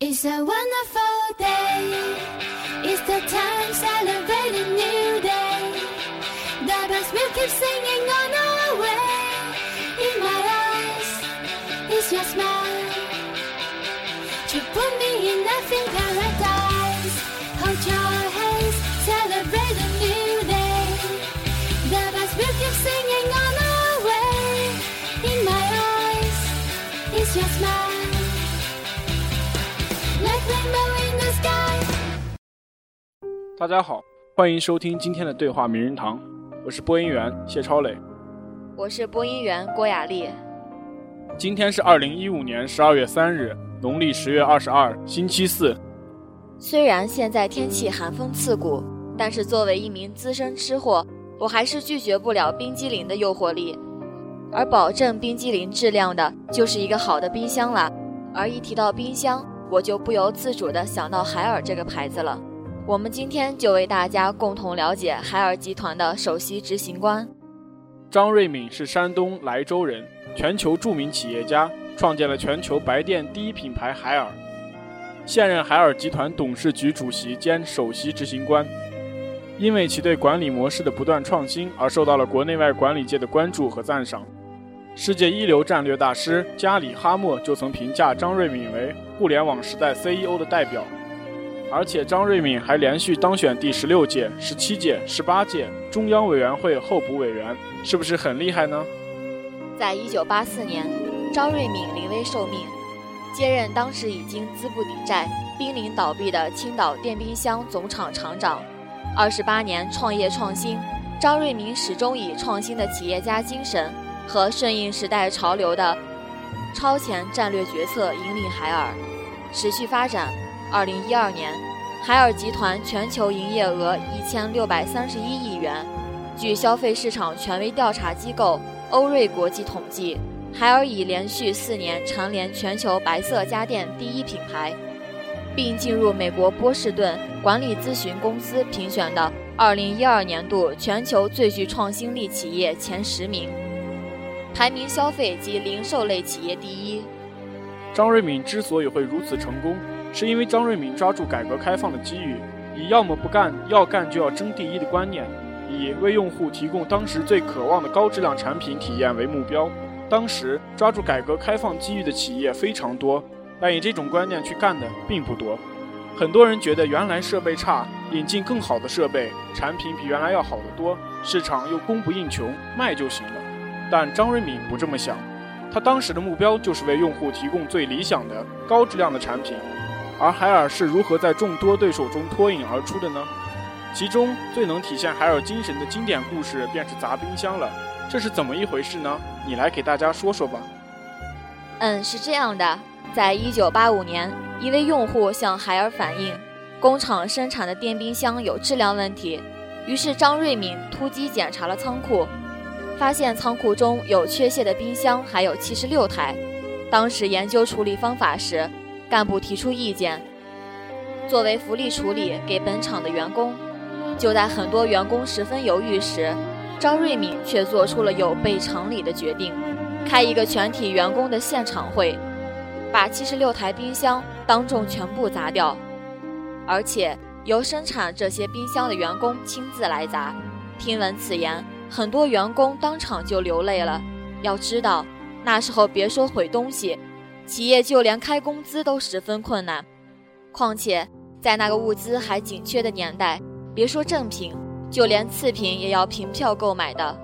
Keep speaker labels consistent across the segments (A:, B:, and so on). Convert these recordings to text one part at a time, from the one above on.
A: It's a wonderful day. It's the time celebrating new day. The bells will keep singing on our way. In my eyes, it's your smile.
B: 大家好，欢迎收听今天的对话名人堂，我是播音员谢超磊。
C: 我是播音员郭雅丽。
B: 今天是二零一五年十二月三日，农历十月二十二，星期四。
C: 虽然现在天气寒风刺骨，但是作为一名资深吃货，我还是拒绝不了冰激凌的诱惑力。而保证冰激凌质量的，就是一个好的冰箱了。而一提到冰箱，我就不由自主地想到海尔这个牌子了。我们今天就为大家共同了解海尔集团的首席执行官。
B: 张瑞敏是山东莱州人，全球著名企业家，创建了全球白电第一品牌海尔，现任海尔集团董事局主席兼首席执行官。因为其对管理模式的不断创新，而受到了国内外管理界的关注和赞赏。世界一流战略大师加里哈默就曾评价张瑞敏为互联网时代 CEO 的代表。而且张瑞敏还连续当选第十六届、十七届、十八届中央委员会候补委员，是不是很厉害呢？
C: 在一九八四年，张瑞敏临危受命，接任当时已经资不抵债、濒临倒闭的青岛电冰箱总厂厂长。二十八年创业创新，张瑞敏始终以创新的企业家精神和顺应时代潮流的超前战略决策引领海尔持续发展。二零一二年，海尔集团全球营业额一千六百三十一亿元。据消费市场权威调查机构欧瑞国际统计，海尔已连续四年蝉联全球白色家电第一品牌，并进入美国波士顿管理咨询公司评选的二零一二年度全球最具创新力企业前十名，排名消费及零售类企业第一。
B: 张瑞敏之所以会如此成功，是因为张瑞敏抓住改革开放的机遇，以要么不干，要干就要争第一的观念，以为用户提供当时最渴望的高质量产品体验为目标。当时抓住改革开放机遇的企业非常多，但以这种观念去干的并不多。很多人觉得原来设备差，引进更好的设备，产品比原来要好得多，市场又供不应求，卖就行了。但张瑞敏不这么想，他当时的目标就是为用户提供最理想的高质量的产品。而海尔是如何在众多对手中脱颖而出的呢？其中最能体现海尔精神的经典故事便是砸冰箱了。这是怎么一回事呢？你来给大家说说吧。
C: 嗯，是这样的，在一九八五年，一位用户向海尔反映，工厂生产的电冰箱有质量问题，于是张瑞敏突击检查了仓库，发现仓库中有缺陷的冰箱还有七十六台。当时研究处理方法时，干部提出意见，作为福利处理给本厂的员工。就在很多员工十分犹豫时，张瑞敏却做出了有悖常理的决定，开一个全体员工的现场会，把七十六台冰箱当众全部砸掉，而且由生产这些冰箱的员工亲自来砸。听闻此言，很多员工当场就流泪了。要知道，那时候别说毁东西。企业就连开工资都十分困难，况且在那个物资还紧缺的年代，别说正品，就连次品也要凭票购买的。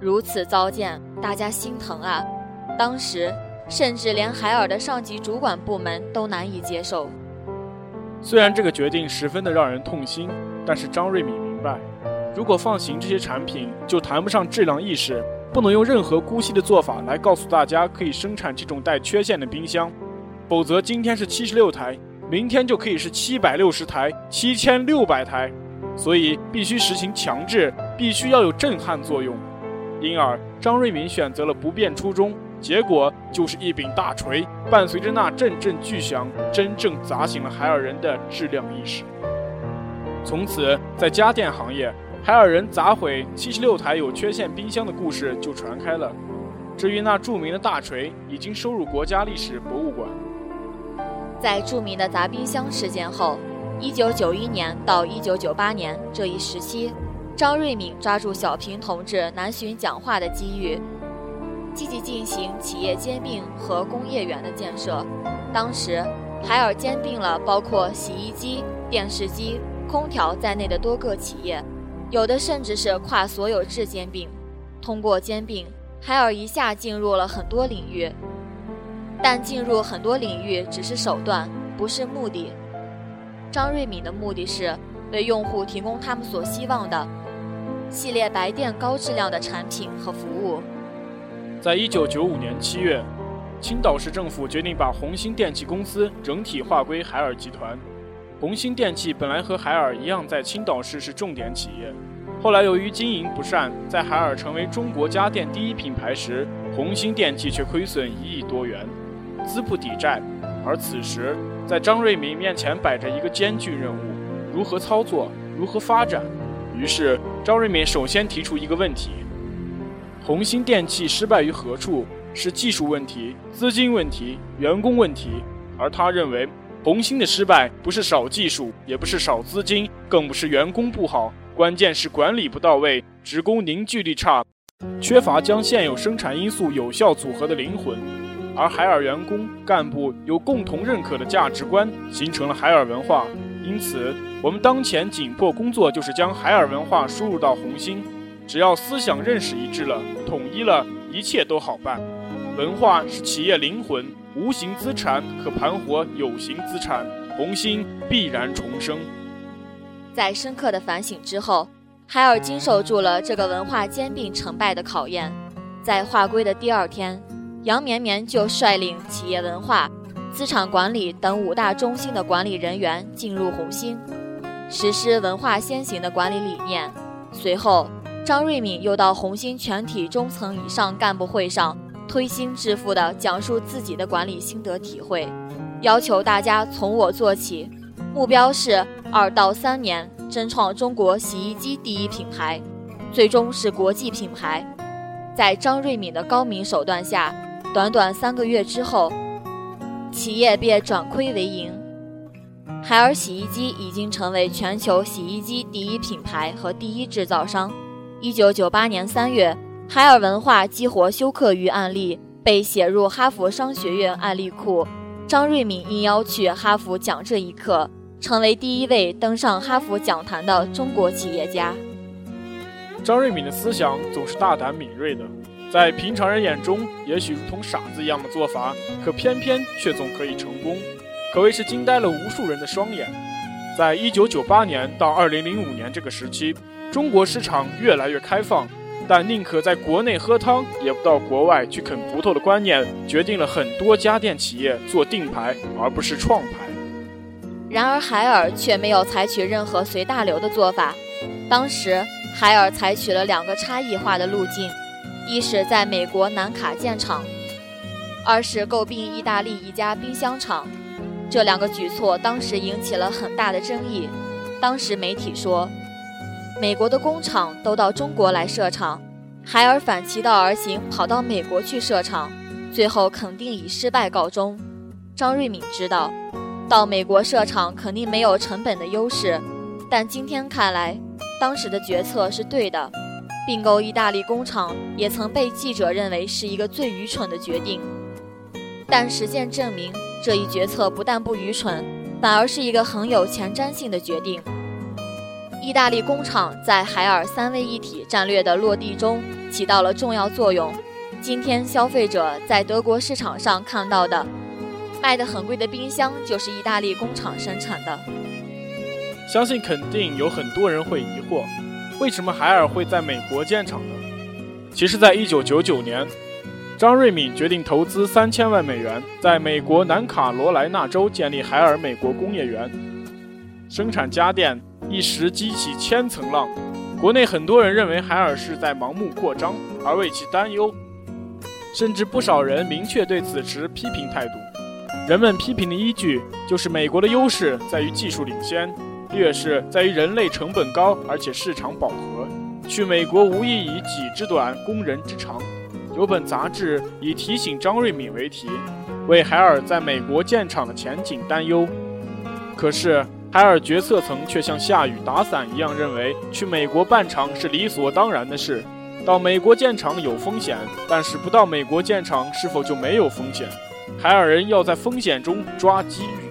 C: 如此糟践，大家心疼啊！当时甚至连海尔的上级主管部门都难以接受。
B: 虽然这个决定十分的让人痛心，但是张瑞敏明白，如果放行这些产品，就谈不上质量意识。不能用任何姑息的做法来告诉大家可以生产这种带缺陷的冰箱，否则今天是七十六台，明天就可以是七百六十台、七千六百台，所以必须实行强制，必须要有震撼作用。因而，张瑞敏选择了不变初衷，结果就是一柄大锤，伴随着那阵阵巨响，真正砸醒了海尔人的质量意识。从此，在家电行业。海尔人砸毁七十六台有缺陷冰箱的故事就传开了。至于那著名的大锤，已经收入国家历史博物馆。
C: 在著名的砸冰箱事件后，1991年到1998年这一时期，张瑞敏抓住小平同志南巡讲话的机遇，积极进行企业兼并和工业园的建设。当时，海尔兼并了包括洗衣机、电视机、空调在内的多个企业，有的甚至是跨所有制兼并。通过兼并，海尔一下进入了很多领域。但进入很多领域只是手段，不是目的。张瑞敏的目的是为用户提供他们所希望的系列白电高质量的产品和服务。
B: 在一九九五年七月，青岛市政府决定把红星电器公司整体划归海尔集团。红星电器本来和海尔一样，在青岛市是重点企业，后来由于经营不善，在海尔成为中国家电第一品牌时，红星电器却亏损一亿多元。资不抵债，而此时在张瑞敏面前摆着一个艰巨任务：如何操作，如何发展。于是张瑞敏首先提出一个问题：红星电器失败于何处？是技术问题、资金问题、员工问题？而他认为，红星的失败不是少技术，也不是少资金，更不是员工不好，关键是管理不到位，职工凝聚力差，缺乏将现有生产因素有效组合的灵魂。而海尔员工干部有共同认可的价值观，形成了海尔文化。因此，我们当前紧迫工作就是将海尔文化输入到红星。只要思想认识一致了，统一了，一切都好办。文化是企业灵魂，无形资产可盘活有形资产，红星必然重生。
C: 在深刻的反省之后，海尔经受住了这个文化兼并成败的考验。在划归的第二天。杨绵绵就率领企业文化、资产管理等五大中心的管理人员进入红星，实施文化先行的管理理念。随后，张瑞敏又到红星全体中层以上干部会上推心置腹地讲述自己的管理心得体会，要求大家从我做起，目标是二到三年争创中国洗衣机第一品牌，最终是国际品牌。在张瑞敏的高明手段下。短短三个月之后，企业便转亏为盈。海尔洗衣机已经成为全球洗衣机第一品牌和第一制造商。一九九八年三月，海尔文化激活休克鱼案例被写入哈佛商学院案例库，张瑞敏应邀去哈佛讲这一课，成为第一位登上哈佛讲坛的中国企业家。
B: 张瑞敏的思想总是大胆敏锐的。在平常人眼中，也许如同傻子一样的做法，可偏偏却总可以成功，可谓是惊呆了无数人的双眼。在一九九八年到二零零五年这个时期，中国市场越来越开放，但宁可在国内喝汤，也不到国外去啃骨头的观念，决定了很多家电企业做定牌而不是创牌。
C: 然而，海尔却没有采取任何随大流的做法。当时，海尔采取了两个差异化的路径。一是在美国南卡建厂，二是购并意大利一家冰箱厂。这两个举措当时引起了很大的争议。当时媒体说，美国的工厂都到中国来设厂，海尔反其道而行，跑到美国去设厂，最后肯定以失败告终。张瑞敏知道，到美国设厂肯定没有成本的优势，但今天看来，当时的决策是对的。并购意大利工厂也曾被记者认为是一个最愚蠢的决定，但实践证明，这一决策不但不愚蠢，反而是一个很有前瞻性的决定。意大利工厂在海尔三位一体战略的落地中起到了重要作用。今天消费者在德国市场上看到的卖得很贵的冰箱，就是意大利工厂生产的。
B: 相信肯定有很多人会疑惑。为什么海尔会在美国建厂呢？其实，在一九九九年，张瑞敏决定投资三千万美元，在美国南卡罗来纳州建立海尔美国工业园，生产家电，一时激起千层浪。国内很多人认为海尔是在盲目扩张，而为其担忧，甚至不少人明确对此持批评态度。人们批评的依据就是美国的优势在于技术领先。劣势在于人类成本高，而且市场饱和。去美国无异以己之短攻人之长。有本杂志以提醒张瑞敏为题，为海尔在美国建厂的前景担忧。可是，海尔决策层却像下雨打伞一样，认为去美国办厂是理所当然的事。到美国建厂有风险，但是不到美国建厂是否就没有风险？海尔人要在风险中抓机遇。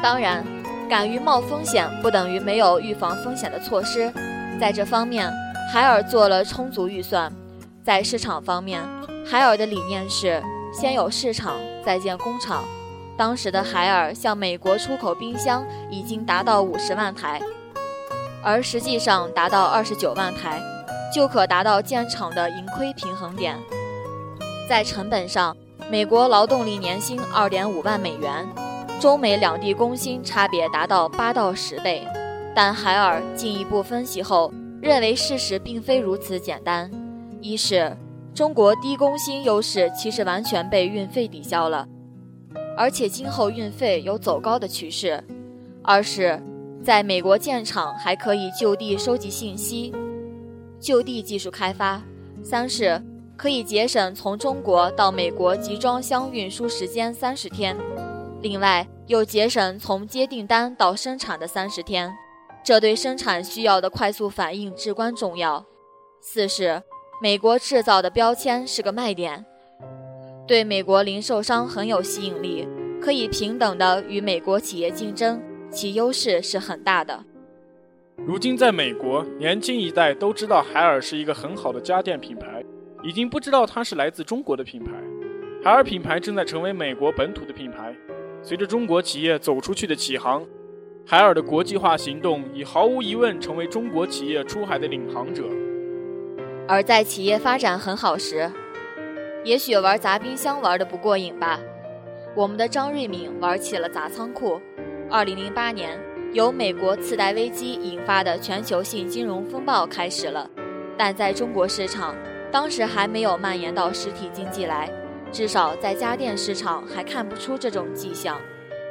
C: 当然，敢于冒风险不等于没有预防风险的措施。在这方面，海尔做了充足预算。在市场方面，海尔的理念是先有市场，再建工厂。当时的海尔向美国出口冰箱已经达到五十万台，而实际上达到二十九万台。就可达到建厂的盈亏平衡点。在成本上，美国劳动力年薪二点五万美元，中美两地工薪差别达到八到十倍。但海尔进一步分析后认为，事实并非如此简单。一是中国低工薪优势其实完全被运费抵消了，而且今后运费有走高的趋势；二是在美国建厂还可以就地收集信息。就地技术开发，三是可以节省从中国到美国集装箱运输时间三十天，另外又节省从接订单到生产的三十天，这对生产需要的快速反应至关重要。四是美国制造的标签是个卖点，对美国零售商很有吸引力，可以平等的与美国企业竞争，其优势是很大的。
B: 如今，在美国，年轻一代都知道海尔是一个很好的家电品牌，已经不知道它是来自中国的品牌。海尔品牌正在成为美国本土的品牌。随着中国企业走出去的起航，海尔的国际化行动已毫无疑问成为中国企业出海的领航者。
C: 而在企业发展很好时，也许玩砸冰箱玩的不过瘾吧。我们的张瑞敏玩起了砸仓库。二零零八年。由美国次贷危机引发的全球性金融风暴开始了，但在中国市场，当时还没有蔓延到实体经济来，至少在家电市场还看不出这种迹象。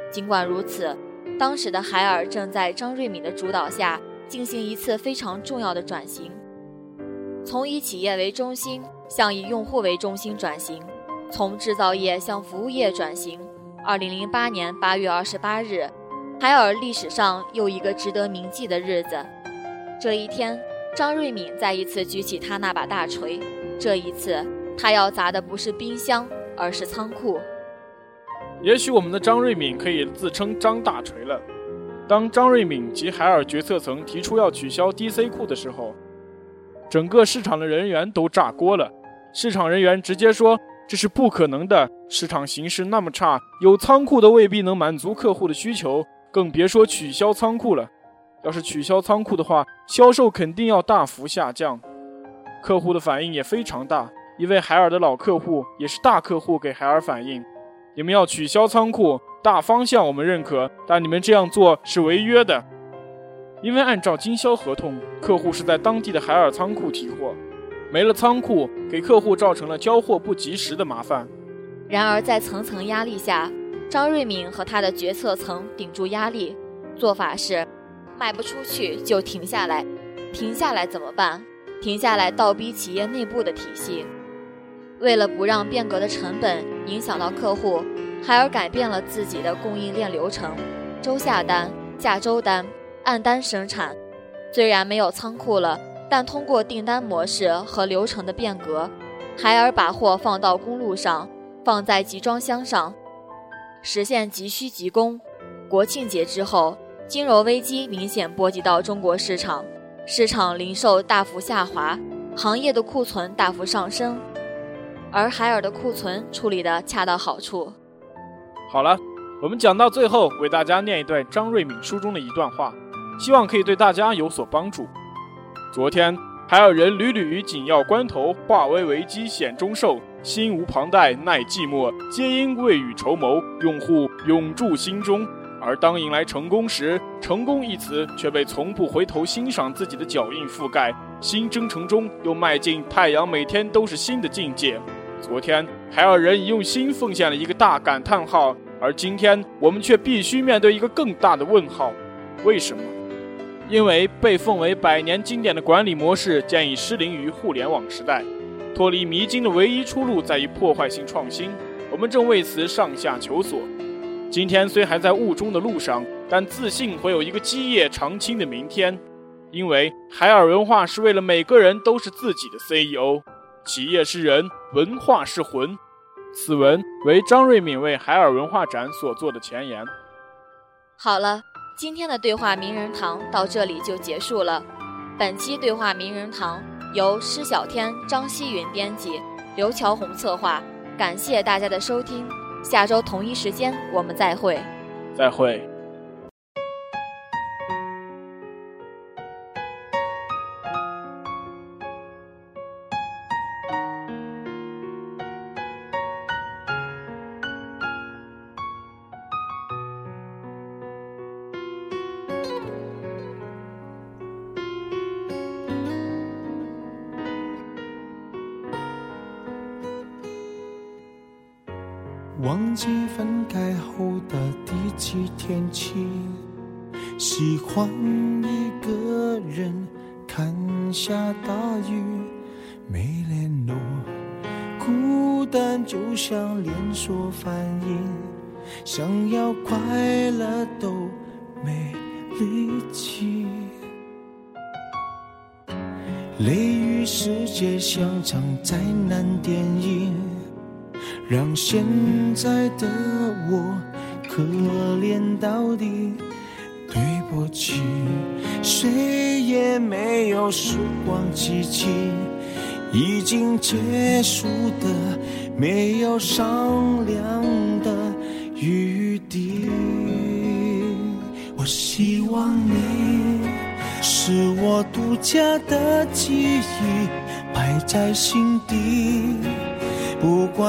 C: 尽管如此，当时的海尔正在张瑞敏的主导下进行一次非常重要的转型，从以企业为中心向以用户为中心转型，从制造业向服务业转型。二零零八年八月二十八日。海尔历史上又一个值得铭记的日子，这一天，张瑞敏再一次举起他那把大锤。这一次，他要砸的不是冰箱，而是仓库。
B: 也许我们的张瑞敏可以自称张大锤了。当张瑞敏及海尔决策层提出要取消 DC 库的时候，整个市场的人员都炸锅了。市场人员直接说这是不可能的，市场形势那么差，有仓库的未必能满足客户的需求。更别说取消仓库了。要是取消仓库的话，销售肯定要大幅下降。客户的反应也非常大，一位海尔的老客户也是大客户给海尔反映：你们要取消仓库，大方向我们认可，但你们这样做是违约的。因为按照经销合同，客户是在当地的海尔仓库提货，没了仓库，给客户造成了交货不及时的麻烦。
C: 然而在层层压力下。张瑞敏和他的决策层顶住压力，做法是卖不出去就停下来，停下来怎么办？停下来倒逼企业内部的体系。为了不让变革的成本影响到客户，海尔改变了自己的供应链流程，周下单、下周单、按单生产。虽然没有仓库了，但通过订单模式和流程的变革，海尔把货放到公路上，放在集装箱上。实现急需急供。国庆节之后，金融危机明显波及到中国市场，市场零售大幅下滑，行业的库存大幅上升，而海尔的库存处理的恰到好处。
B: 好了，我们讲到最后，为大家念一段张瑞敏书中的一段话，希望可以对大家有所帮助。昨天，海尔人屡屡于紧要关头化危为机，险中受。心无旁贷，耐寂寞，皆因未雨绸缪，用户永驻心中。而当迎来成功时，成功一词却被从不回头欣赏自己的脚印覆盖。新征程中，又迈进太阳每天都是新的境界。昨天，海尔人已用心奉献了一个大感叹号，而今天，我们却必须面对一个更大的问号：为什么？因为被奉为百年经典的管理模式将已失灵于互联网时代。脱离迷津的唯一出路在于破坏性创新。我们正为此上下求索。今天虽还在雾中的路上，但自信会有一个基业长青的明天。因为海尔文化是为了每个人都是自己的 CEO，企业是人，文化是魂。此文为张瑞敏为海尔文化展所做的前言。
C: 好了，今天的对话名人堂到这里就结束了。本期对话名人堂由施小天、张希云编辑，刘乔红策划。感谢大家的收听，下周同一时间我们再会。
B: 再会。
D: 换一个人看下大雨，没联络，孤单就像连锁反应，想要快乐都没力气。雷雨世界像场灾难电影。让现在的我可怜到底，对不起，谁也没有时光机器，已经结束的没有商量的余地。我希望你是我独家的记忆，摆在心底。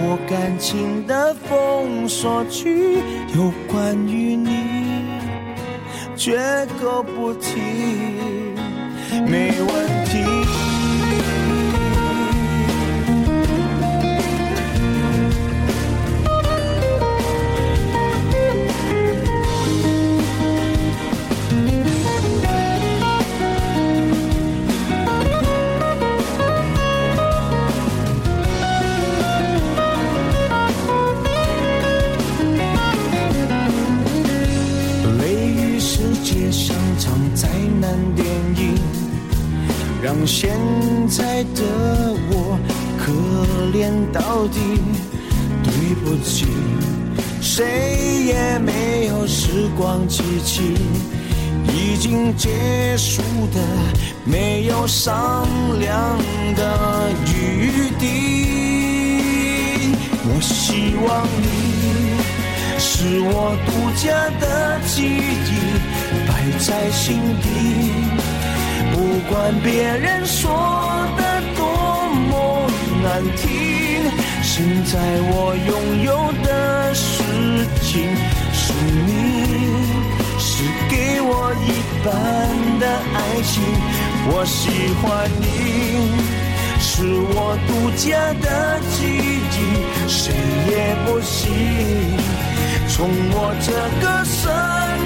D: 我感情的封锁区，有关于你，绝口不提，没问题。的没有商量的余地。我希望你是我独家的记忆，摆在心底。不管别人说的多么难听，现在我拥有的事情是你，我一般的爱情。我喜欢你，是我独家的记忆，谁也不行从我这个身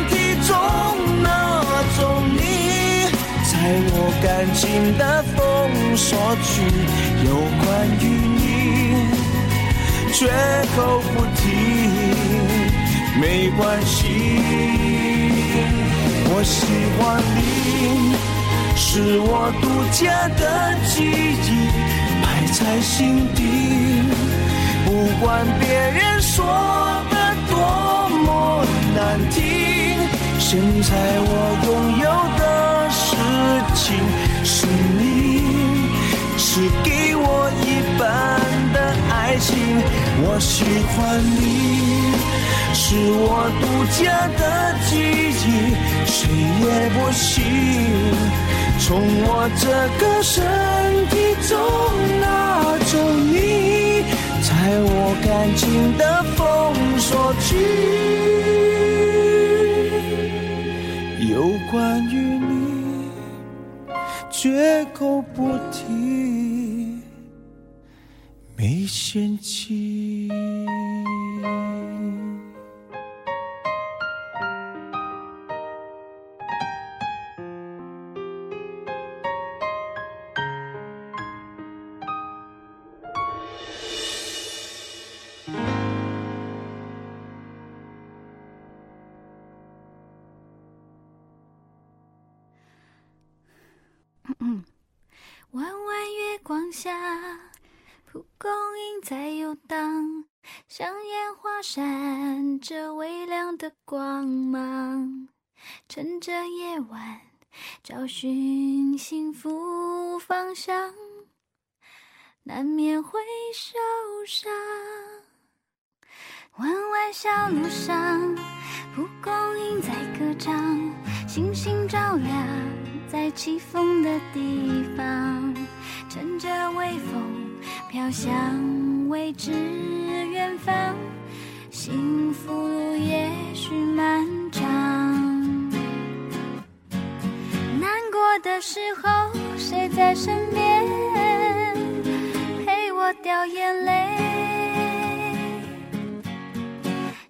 D: 体中拿走你。在我感情的封锁区，有关于你，绝口不提，没关系。我喜欢你，是我独家的记忆，埋在心底。不管别人说的多么难听，现在我拥有的。事情是你，是给我一半的爱情。我喜欢你，是我独家的记忆，谁也不行从我这个身体中拿走你。在我感情的封锁区，
A: 下，蒲公英在游荡，像烟花闪着微亮的光芒。趁着夜晚，找寻幸福方向，难免会受伤。弯弯小路上，蒲公英在歌唱，星星照亮在起风的地方，乘着微风飘向未知远方，幸福路也许漫长。难过的时候，谁在身边陪我掉眼泪？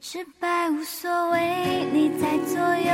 A: 失败无所谓，你在左右，